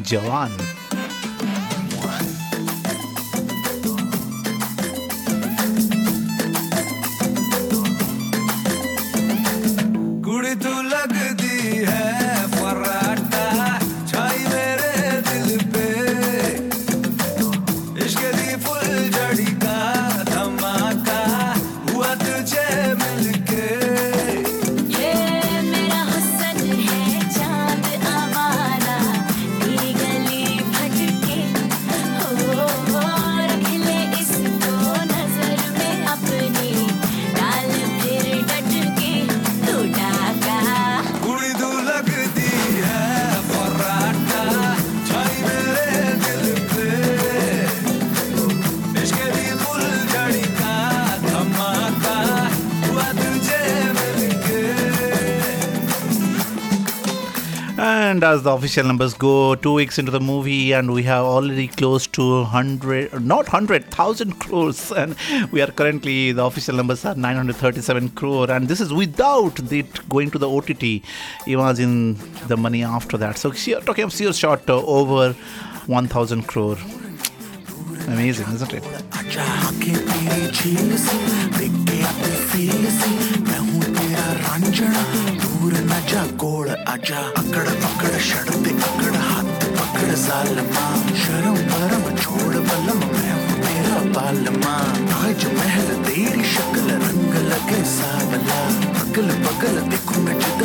जवान। As the official numbers go, two weeks into the movie, and we have already close to 100, not 100, 1000 crores. And we are currently, the official numbers are 937 crore. And this is without it going to the OTT. Imagine the money after that. So, talking of serious shot, uh, over 1000 crore. Amazing, isn't it? आजा आके तेरी झील से देख के अपनी feel से मैं तेरा रांझना दूर न जा कोड़ आजा, अकड़ पकड़, शर्त अकड़ हाथ पकड़, जालमा। शर्म परम छोड़, बलम मैं हूँ तेरा बालमा। आज महल तेरी शक्ल, रंग लगे सावला। अगल बगल देखूँ मैं जिधर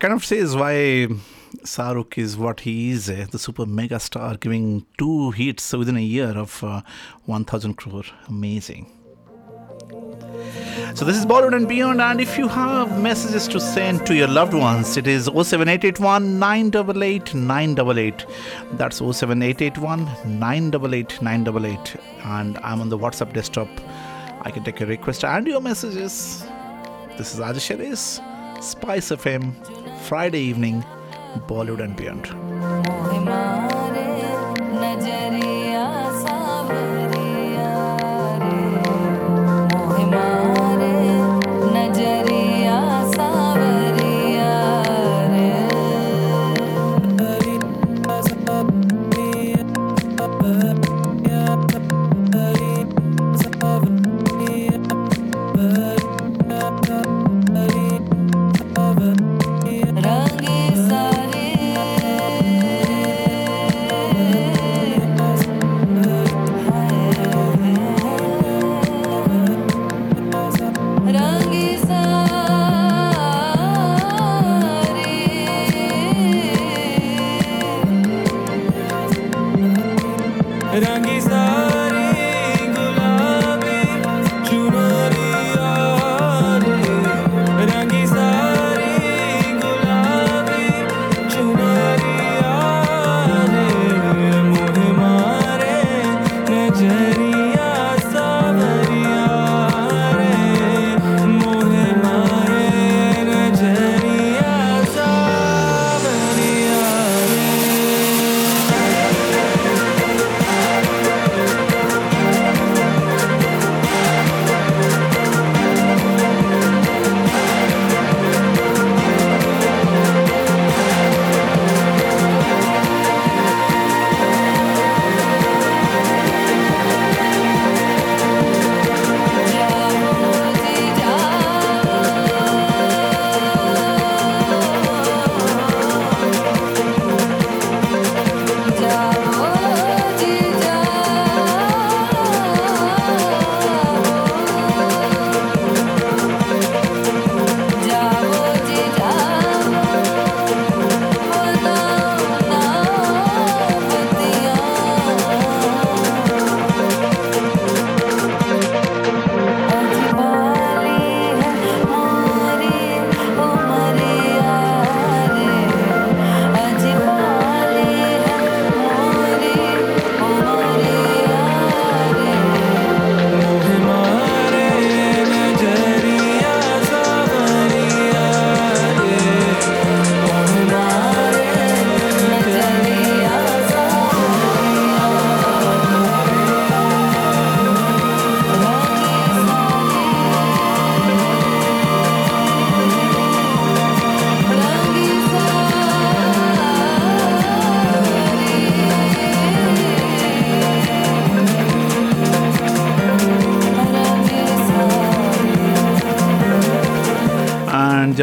kind of says why Saruk is what he is, eh, the super mega star, giving two hits within a year of uh, 1000 crore. Amazing. So this is Bollywood and Beyond, and if you have messages to send to your loved ones, it is 07881 988 988. That's 07881 988 988. And I'm on the WhatsApp desktop. I can take your request and your messages. This is Ajish Aris, Spice FM, Friday evening, Bollywood and Beyond.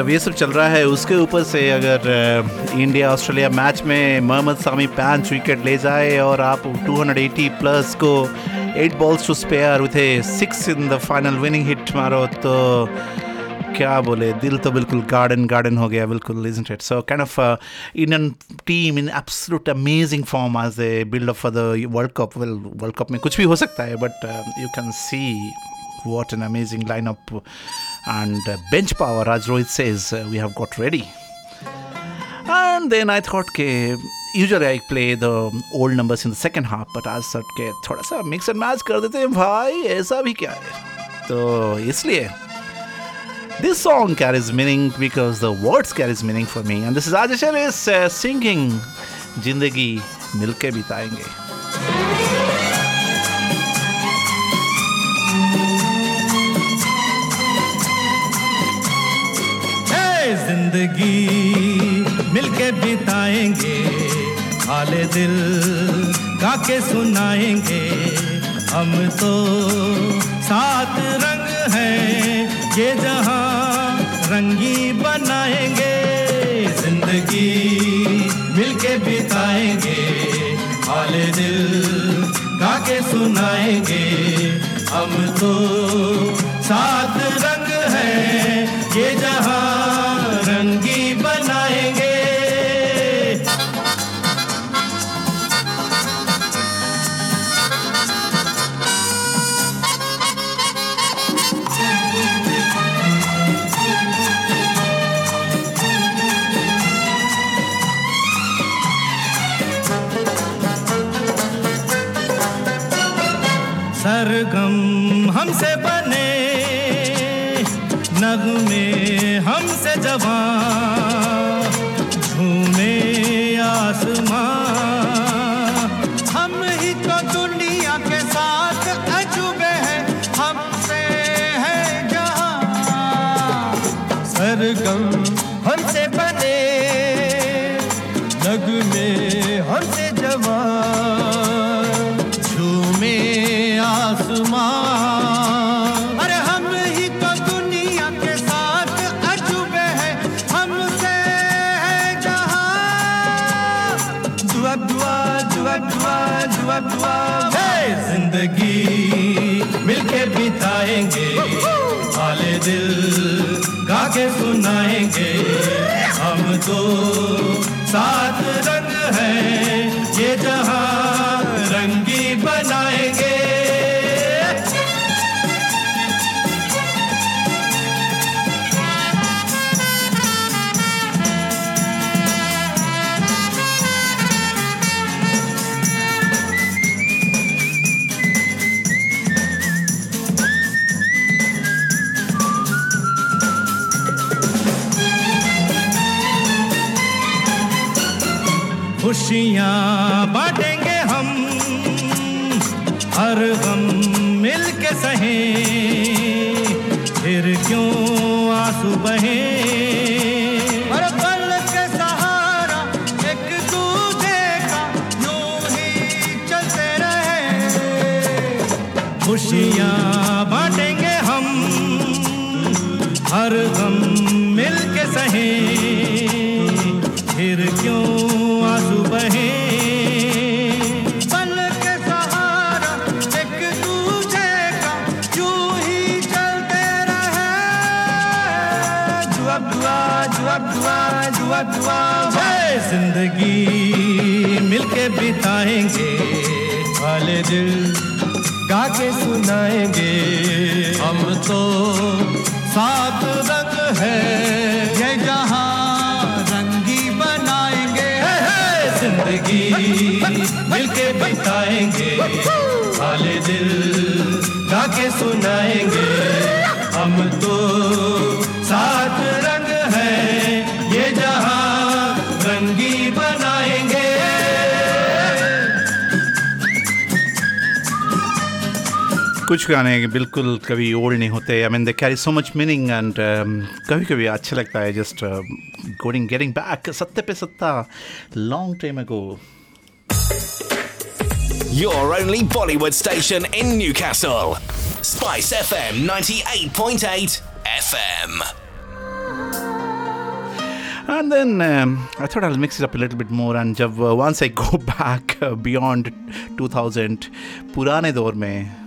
जब ये सब चल रहा है। उसके ऊपर से अगर इंडिया ऑस्ट्रेलिया मैच में मोहम्मद सामी पाँच विकेट ले जाए और आप 280 प्लस को eight balls to spare a six in the final winning hit मारो तो क्या बोले? दिल तो बिल्कुल गार्डन गार्डन हो गया बिल्कुल it? So kind of uh, Indian team in absolute amazing form as they build up for the World Cup. Well World में कुछ भी हो सकता है but you can see what an amazing line lineup and uh, bench power as Rohit says uh, we have got ready and then I thought के usually I play the old numbers in the second half but आज thought के थोड़ा सा mix and match कर देते हैं भाई ऐसा भी क्या है तो इसलिए this song carries meaning because the words carries meaning for me and this is Ajish Ellis uh, singing जिंदगी मिलके बिताएंगे ज़िंदगी मिलके बिताएँगे, हाले दिल गा के सुनाएँगे। हम तो सात रंग हैं, ये जहाँ रंगी बनाएँगे। ज़िंदगी मिलके बिताएँगे, हाले दिल गा के सुनाएँगे। हम तो सात सरगम हमसे बने नगमे सात खुशियाँ बांटेंगे हम हर गम मिल के सहे। फिर क्यों आँसू बहे? पल के सहारा एक दूजे का यूँ ही चलते रहे। खुशियाँ दिल गा के सुनाएँगे। हम तो सात रंग है। ये जहाँ रंगी बनाएँगे। ज़िंदगी मिलके बिताएँगे। वाले दिल गा के सुनाएँगे। कुछ गाने बिल्कुल कभी ओल्ड नहीं होते I mean they carry so much meaning and कभी कभी अच्छा लगता है just going getting back Satte Pe Satta long time ago Your only Bollywood station in Newcastle. Spice FM 98.8 FM. And then um, I thought I'll mix it up a little bit more. And uh, once I go back uh, beyond 2000, पुराने दौर में,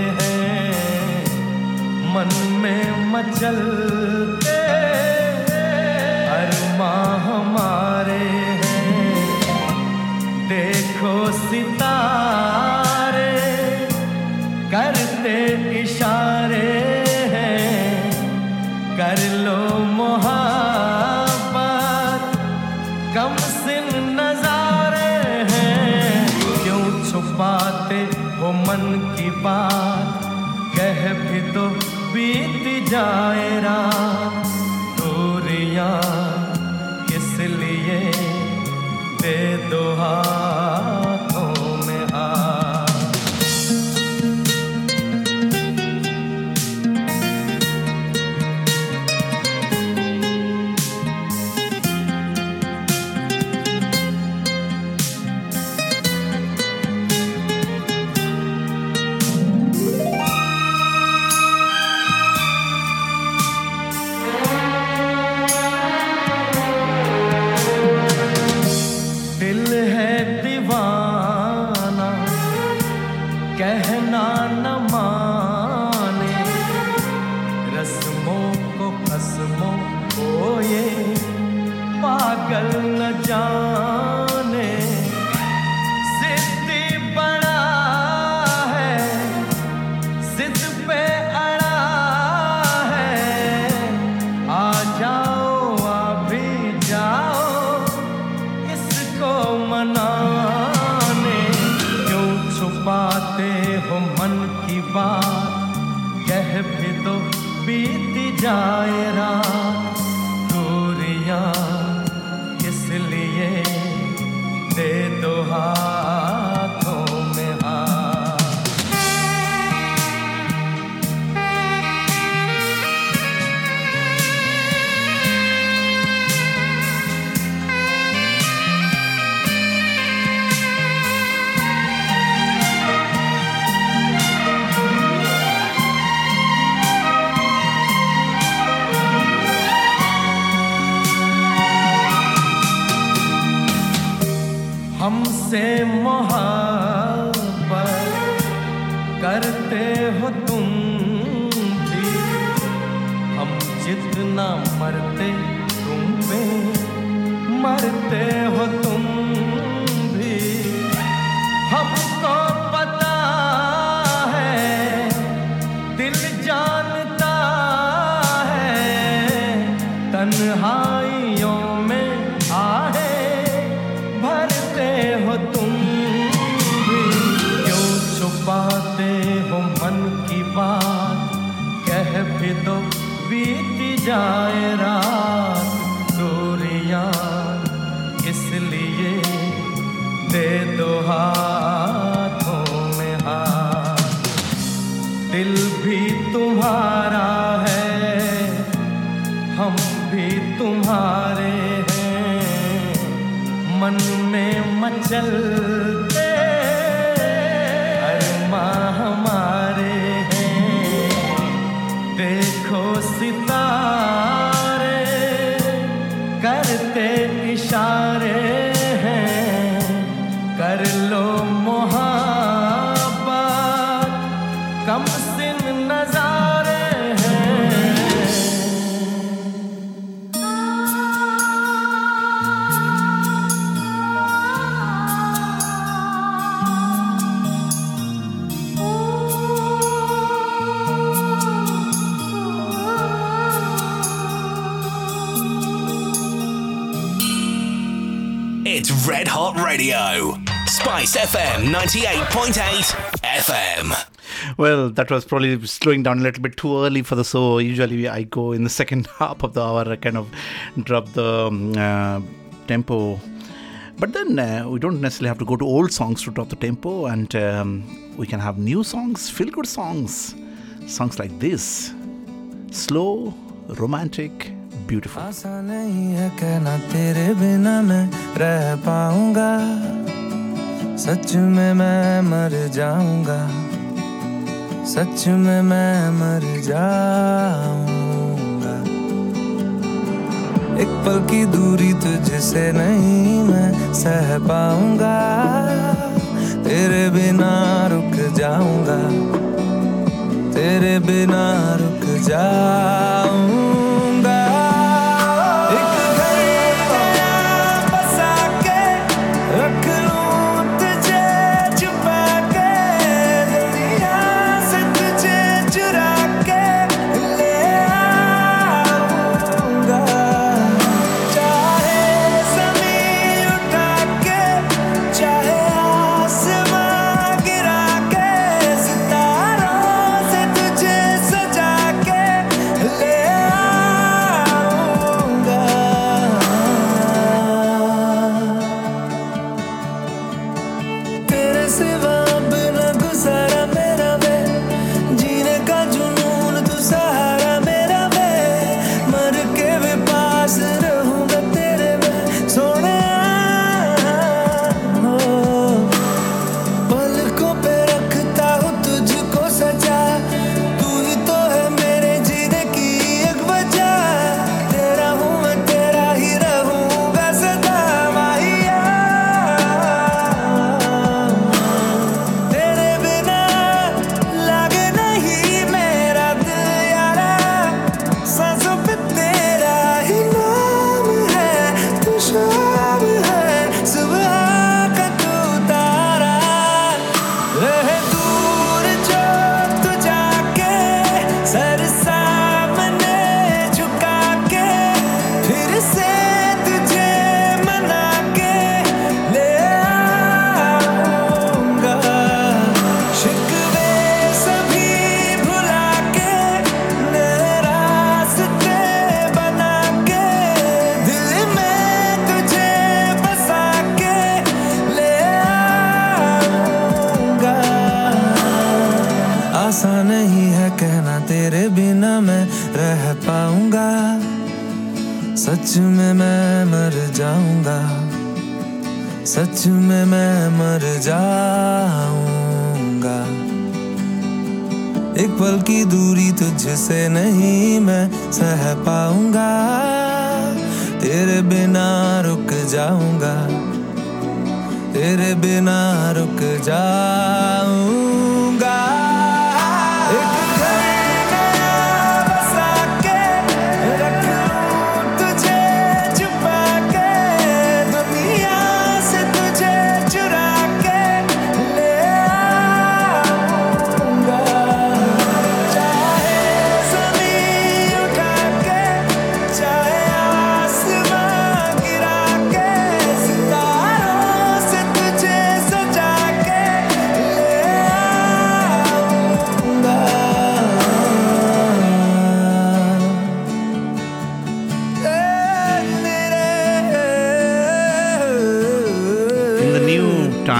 मन में मचलते बीत कसमों को ये पागल न जाने। भी तो बीत जाए रात दूरियाँ इसलिए दे दो हाथों में हाथ। दिल भी तुम्हारा है, हम भी तुम्हारे हैं। मन में मचलते Radio. Spice FM 98.8 FM. Well, that was probably slowing down a little bit too early for the show. Usually, I go in the second half of the hour, I kind of drop the um, uh, tempo But then uh, we don't necessarily have to go to old songs to drop the tempo, and um, we can have new songs, feel good songs, songs like this slow, romantic, आसान नहीं है कहना तेरे बिना मैं रह पाऊँगा। सच में मैं मर जाऊँगा। सच में मैं मर जाऊँगा। एक पल की दूरी तुझसे नहीं मैं सह पाऊँगा। तेरे बिना रुक जाऊँगा। तेरे बिना रुक जाऊँगा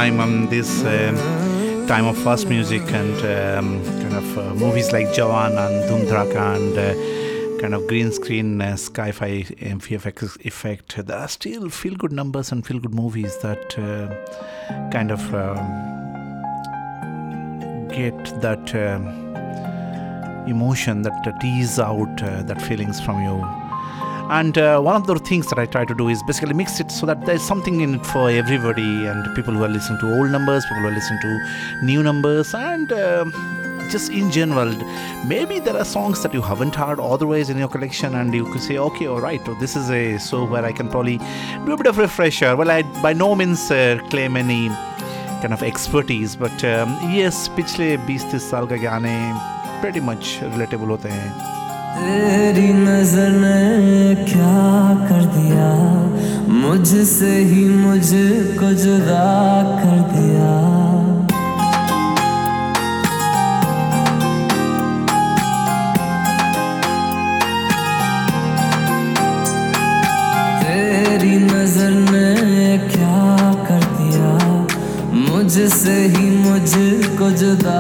time um, this um, time of fast music and um, kind of uh, movies like Jawan and Dhoom Dhraka and uh, kind of green screen uh, sci-fi VFX effect. There are still feel good numbers and feel good movies that uh, kind of um, get that um, emotion that uh, tease out that feelings from you and uh, one of the things that I try to do is basically mix it so that there's something in it for everybody and people who are listening to old numbers, people who are listening to new numbers, and um just in general. Maybe there are songs that you haven't heard otherwise in your collection, and you could say, okay, all right, oh, this is a so where I can probably do a bit of refresher. Well, I by no means uh, claim any kind of expertise, but um, yes, पिछले 20-30 साल का गाने pretty much relatable होते हैं. तेरी नज़र ने क्या कर दिया? मुझसे ही मुझको जुदा कर दिया। तेरी नज़र ने क्या कर दिया? मुझसे ही मुझको जुदा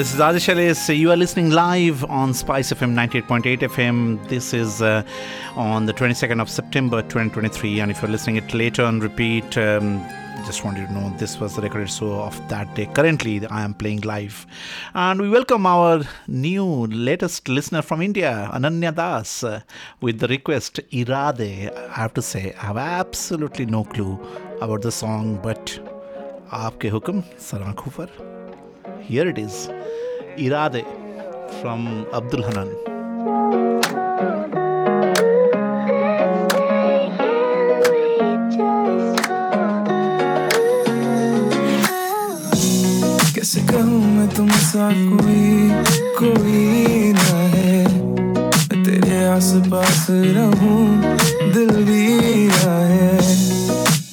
this is Adish Ellis. You are listening live on Spice FM 98.8 FM. This is uh, on the 22nd of September 2023. And if you're listening it later on repeat, um, just wanted to know this was the record show of that day. Currently, I am playing live. And we welcome our new, latest listener from India, Ananya Das, uh, with the request Irade. I have to say, I have absolutely no clue about the song, but. आपके हुक्म sir आंखों Here it is. Irade from Abdul Hanan. मैं तुमसा कोई कोई ना है? तेरे आस पास रहूँ, दिल भी ना है।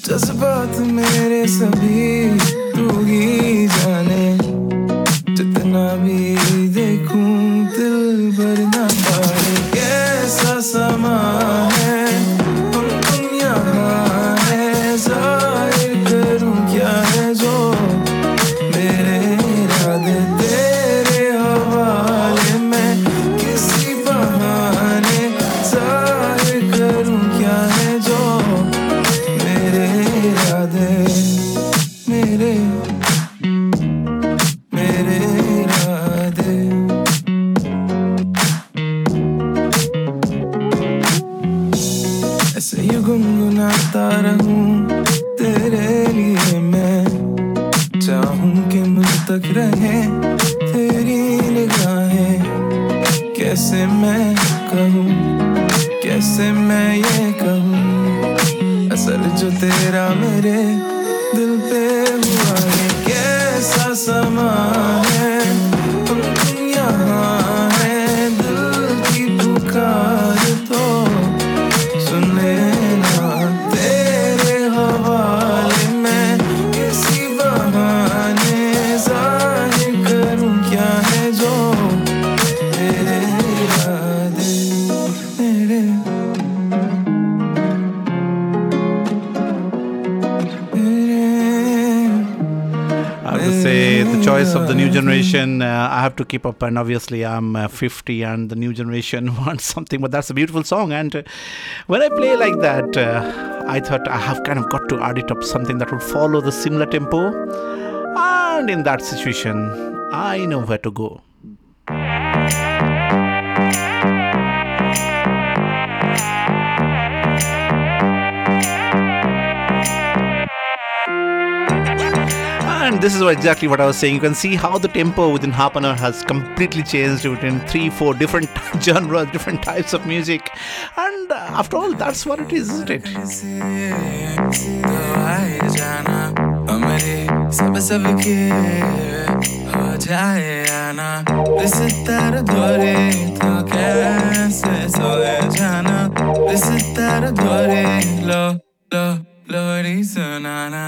जज्बात मेरे सभी तू ही to keep up, and obviously I'm uh, 50, and the new generation wants something. But that's a beautiful song, and uh, when I play like that, uh, I thought I have kind of got to add it up something that would follow the similar tempo. And in that situation, I know where to go. And this is exactly what I was saying. You can see how the tempo within half an hour has completely changed within three, four different genres, different types of music. And uh, after all, that's what it is, isn't it? तो आए जाना हमारे सब सबके हो जाए आना इस तरह दौरे तो कैसे सोए जाना इस तरह दौरे लो लो लोरी सुनाना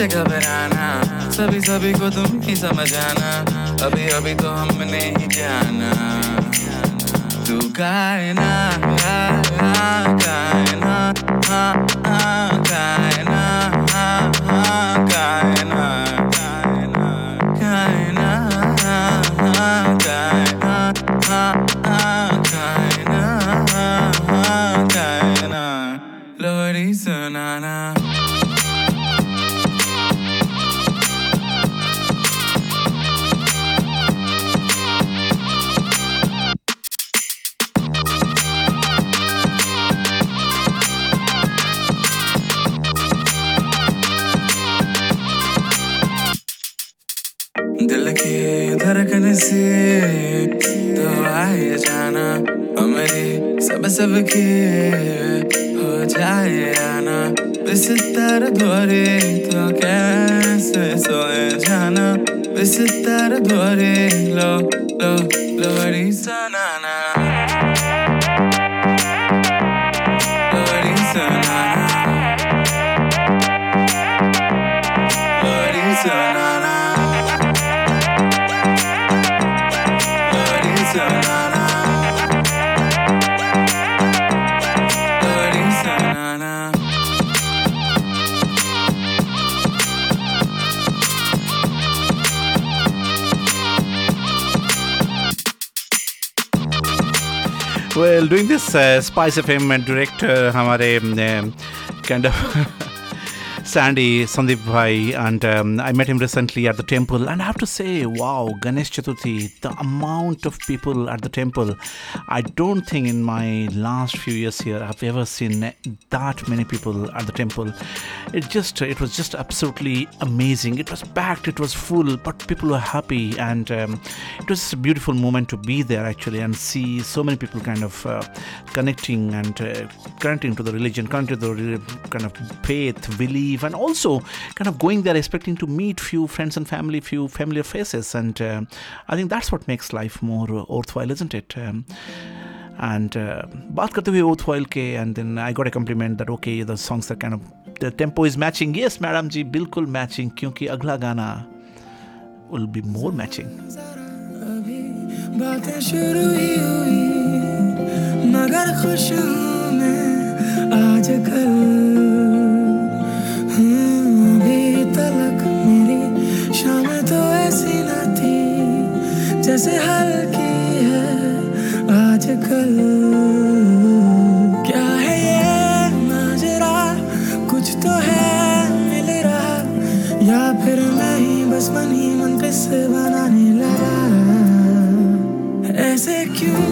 हमसे घबराना। सभी सभी को तुम ही समझाना। अभी अभी तो हमने ही जाना। तू गायना गायना हाँ गायना गायना। स्पाइस एफ़ एम डायरेक्टर हमारे कैंड Sandy Sandeep Bhai, and um, I met him recently at the temple. And I have to say, wow, Ganesh Chaturthi, the amount of people at the temple. I don't think in my last few years here I've ever seen that many people at the temple. It just, it was just absolutely amazing. It was packed, it was full, but people were happy, and um, it was a beautiful moment to be there actually and see so many people kind of uh, connecting and uh, connecting to the religion, connecting to the kind of faith, belief, and also kind of going there expecting to meet few friends and family, few familiar faces, and uh, I think that's what makes life more uh, worthwhile, isn't it? Um, and uh, बात करते हुए worthwhile के and then I got a compliment that okay the songs are kind of the tempo is matching yes madam जी बिल्कुल matching क्योंकि अगला गाना will be more matching बातें शुरू ही हुई मगर खुश हूँ मैं आजकल हम्म, जैसे हल्की है आजकल। क्या है ये माजरा कुछ तो है मिल रहा। या फिर मैं ही बस मन ही मन किस बनाने लगा। ऐसे क्यों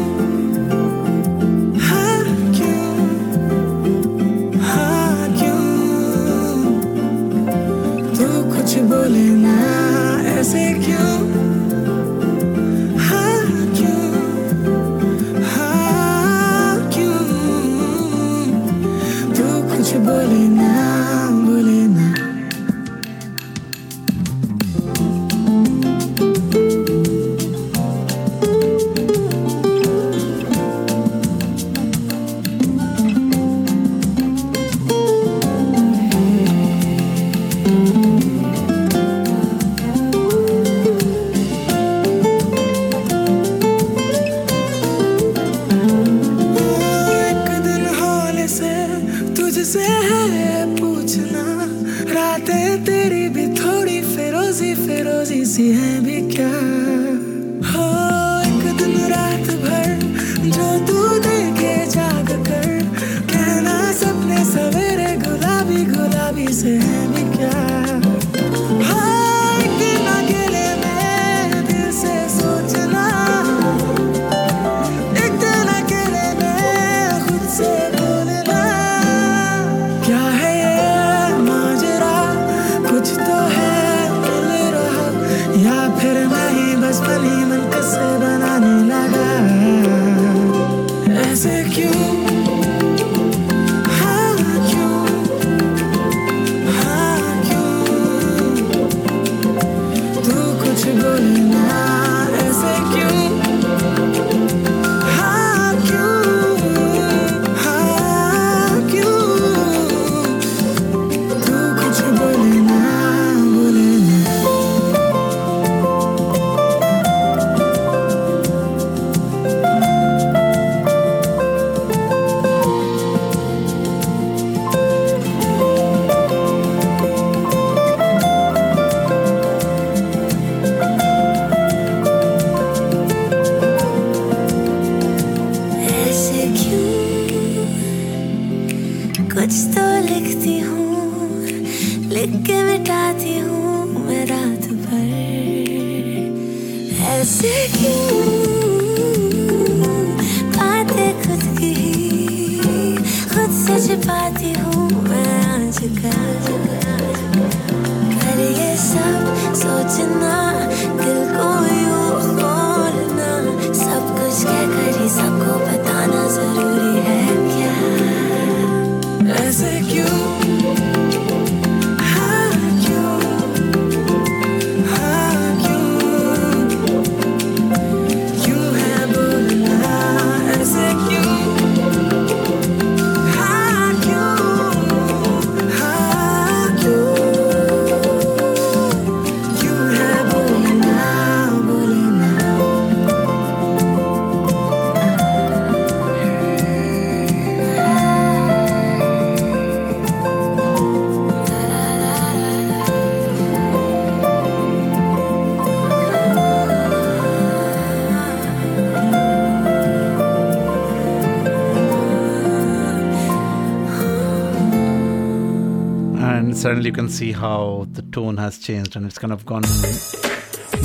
you can see how the tone has changed and it's kind of gone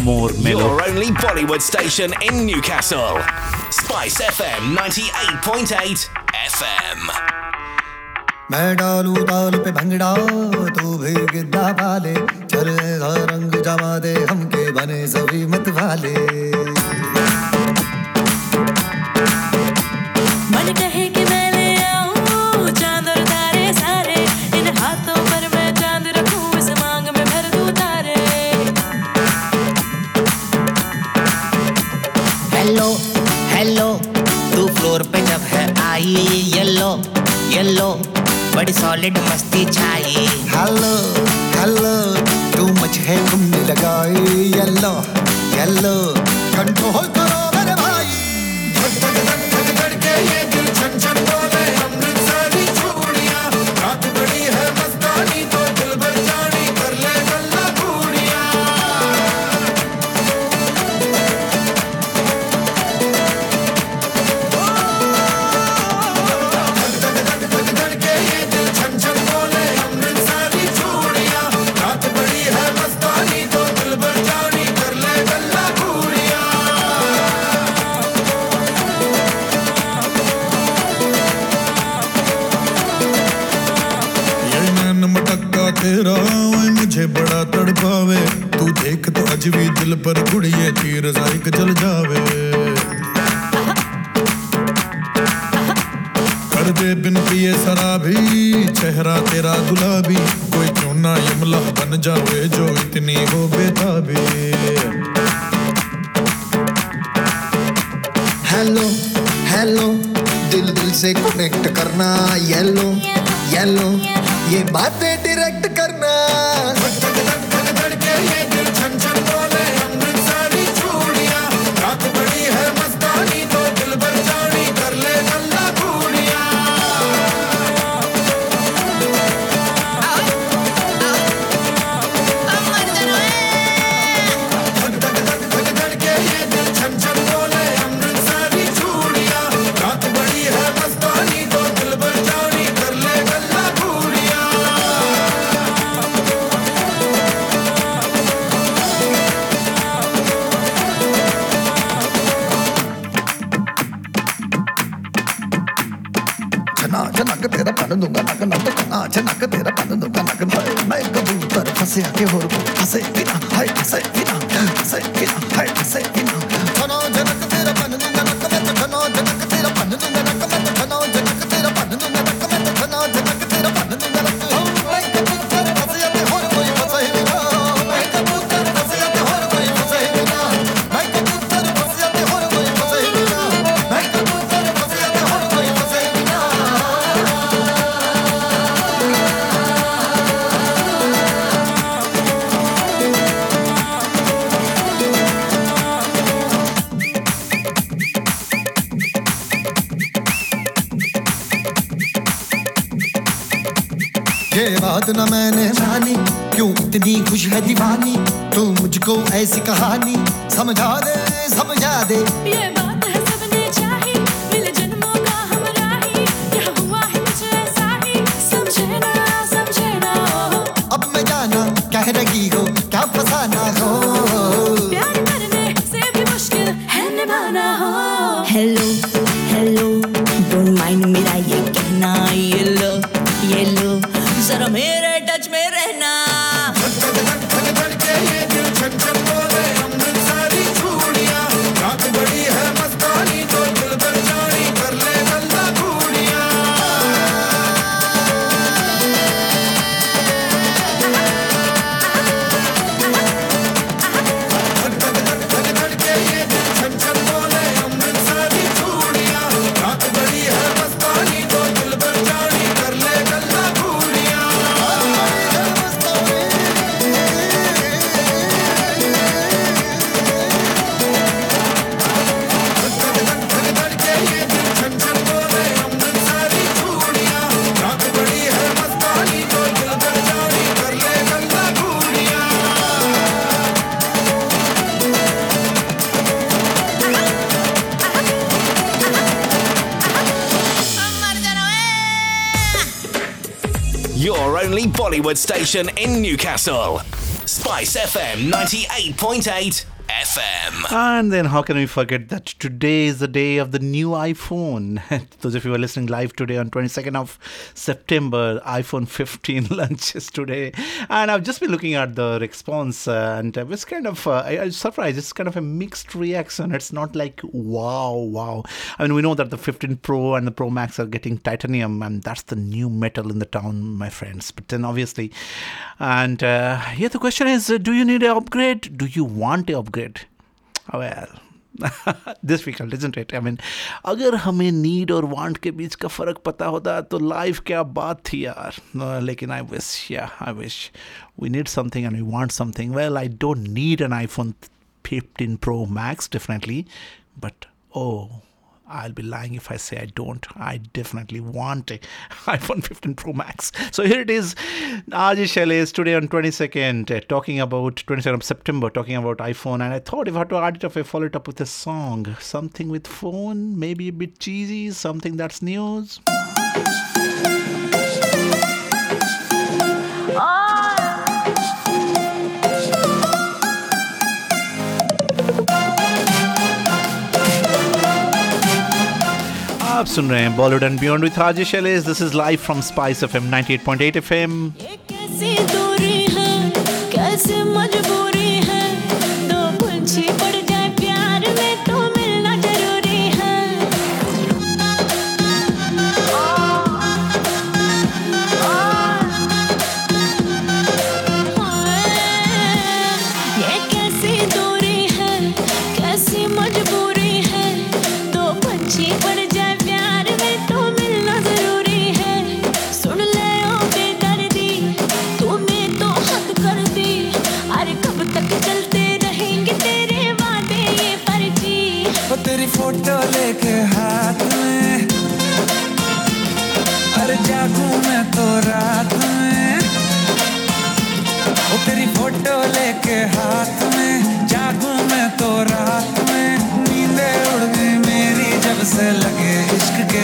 more mellow. Your only Bollywood station in Newcastle. Spice FM 98.8 FM. मैं डालू पे भंगड़ा तू भी पाले चले रंग जमा दे हमके बने सभी मत वाले ये बातें डायरेक्ट करना नक नट नाच नक, तेरा कन नुक नक मैं कबूतर फंसे आके हो फंसे बिना। हाय, फंसे बिना फंसे बिना। बात ना मैंने जानी। क्यों इतनी खुश है दीवानी? तू मुझको ऐसी कहानी समझा दे समझा दे। ये station in Newcastle. Spice FM 98.8 FM. And then, how can we forget that today is the day of the new iPhone? Those of you who are listening live today on 22nd of September, iPhone 15 launches today. And I've just been looking at the response, uh, and I was kind of uh, I, I was surprised. It's kind of a mixed reaction. It's not like wow, wow. I mean, we know that the 15 Pro and the Pro Max are getting titanium, and that's the new metal in the town, my friends. But then, obviously, and uh, yeah, the question is, uh, do you need an upgrade? Do you want an upgrade? Well, difficult, isn't it? I mean, अगर हमें need और want के बीच का फ़र्क पता होता तो life क्या बात थी यार No, लेकिन आई विश या I wish we need something and we want something well I don't need an iPhone 15 Pro Max definitely, but oh, I'll be lying if I say I don't. I definitely want a iPhone 15 Pro Max. So here it is. Aji is today on 22nd, uh, talking about 22nd of September, talking about iPhone. And I thought if I had to add it up, I follow it up with a song. Something with phone, maybe a bit cheesy, something that's news. आप सुन रहे हैं Bollywood and beyond with Rajesh Shailesh this is live from Spice FM 98.8 FM कैसी दूरी है, कैसी मजबूरी हाथ में, जागू मैं तो रात में, नींदे उड़ गई मेरी जब से लगे इश्क के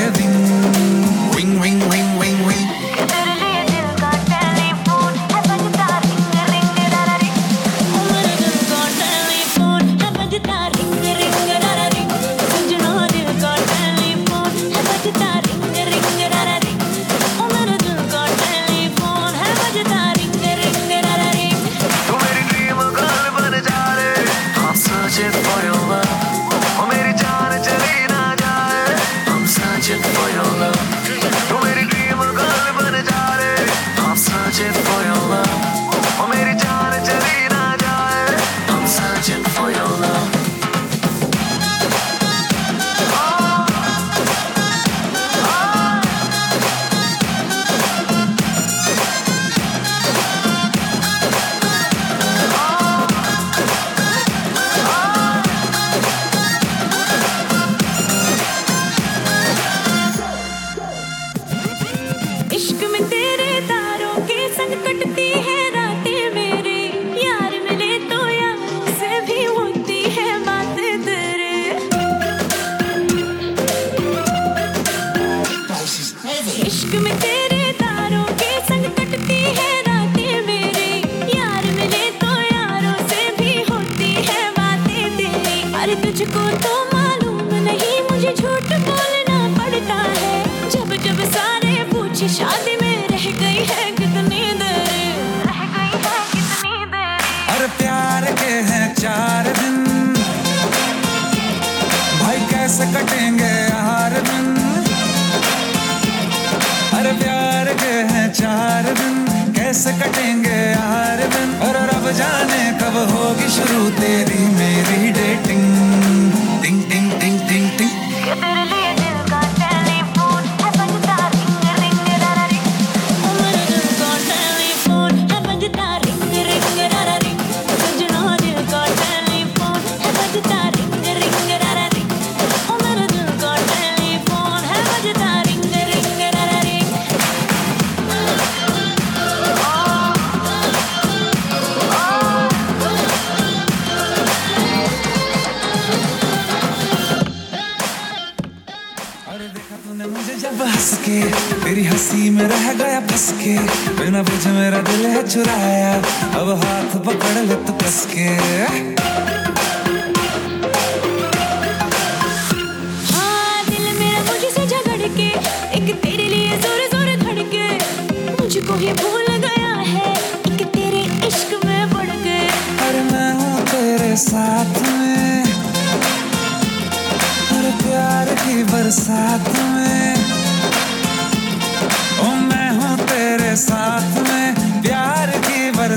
कटेंगे हर दिन और रब जाने कब होगी शुरू तेरी मेरी।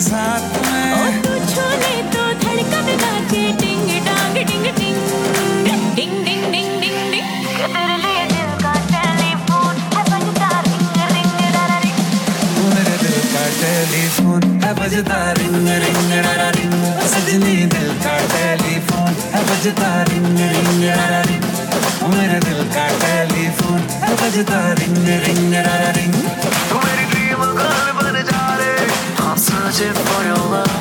ओ में। तू छूने तो धड़कन नाचे डिंग डांग डिंग डिंग डिंग डिंग डिंग डिंग डिंग तेरे लिए दिल का टेलीफोन है बजता रिंग रिंग डारा रिंग। तू मेरे दिल का टेलीफोन है बजता रिंग रिंग रा रिंग। सजनी दिल का टेलीफोन है बजता रिंग रिंग रा रिंग। मेरे दिल का टेलीफोन है बजता रिंग रिंग रा ring. searching for your love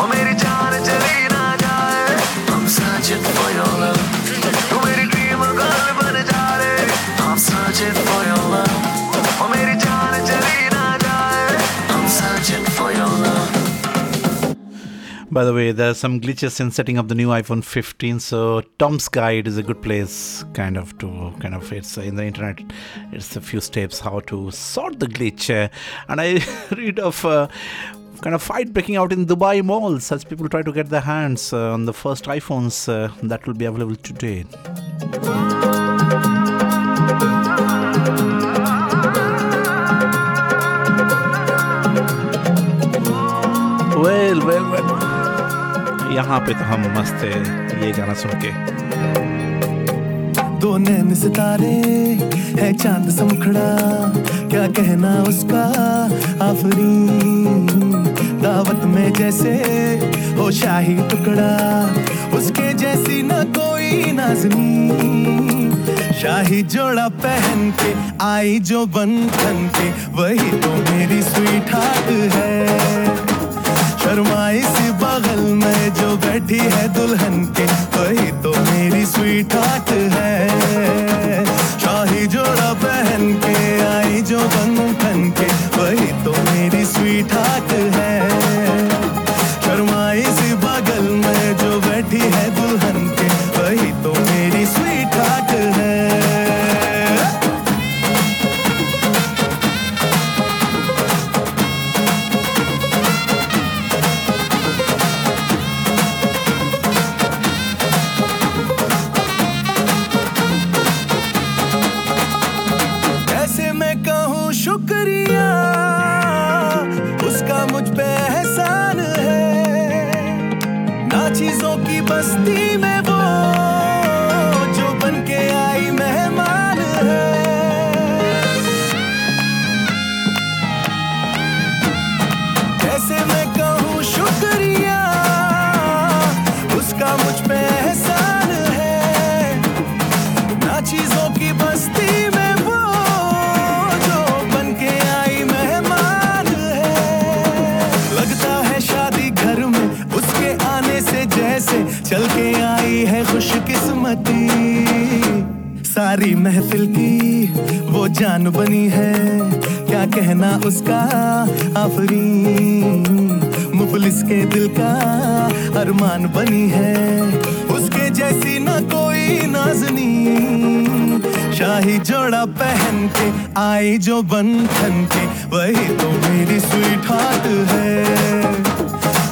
ओ मेरी जान चली ना जाए I'm searching for your love तू मेरी ड्रीम गर्ल बन जा रे I'm searching for your love ओ मेरी जान चली ना जाए I'm searching for your love By the way, there's some glitches in setting up the new iPhone 15, so Tom's Guide is a good place, kind of to kind of it's in the internet. It's a few steps how to sort the glitch, uh, and I read of. Uh, Kind of fight breaking out in Dubai malls as people try to get their hands uh, on the first iPhones uh, that will be available today. Well well well यहाँ पे तो हम मस्त है ये गाना सुन के दो नैन सितारे है चांद समखड़ा क्या कहना उसका आफरी दावत में जैसे हो शाही टुकड़ा, उसके जैसी ना कोई नाजनी। शाही जोड़ा पहन के आई जो बन ठन के वही तो मेरी स्वीट हार्ट है। शर्माई सी बगल में जो बैठी है दुल्हन के, वही तो मेरी स्वीट हार्ट है। शाही जोड़ा पहन के आई जो बंधन के, वही तो मेरी स्वीट हार्ट महफिल की वो जान बनी है। क्या कहना उसका आफरी मुफलिस के दिल का अरमान बनी है। उसके जैसी ना कोई नाजनी। शाही जोड़ा पहन के आई जो बंधन के। वही तो मेरी स्वीट हार्ट है।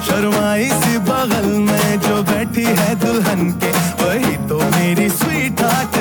शर्माई सी बगल में जो बैठी है दुल्हन के। वही तो मेरी sweetheart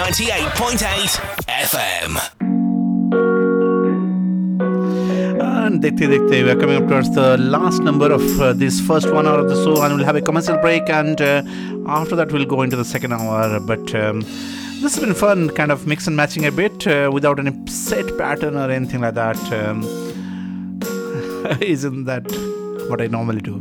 98.8 FM. And dekhte we are coming up towards the last number of uh, this first one hour of the show, and we'll have a commercial break, and uh, after that we'll go into the second hour. But um, this has been fun, kind of mix and matching a bit uh, without any set pattern or anything like that. Um, isn't that what I normally do?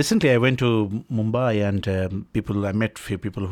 Recently, I went to Mumbai and um, people I met few people who